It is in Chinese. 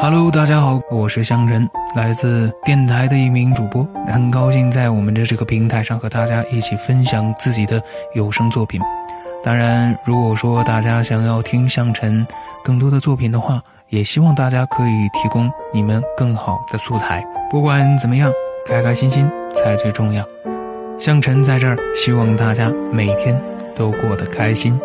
Hello，大家好，我是香晨，来自电台的一名主播，很高兴在我们的这个平台上和大家一起分享自己的有声作品。当然，如果说大家想要听香晨更多的作品的话，也希望大家可以提供你们更好的素材。不管怎么样，开开心心才最重要。向晨在这儿，希望大家每天都过得开心。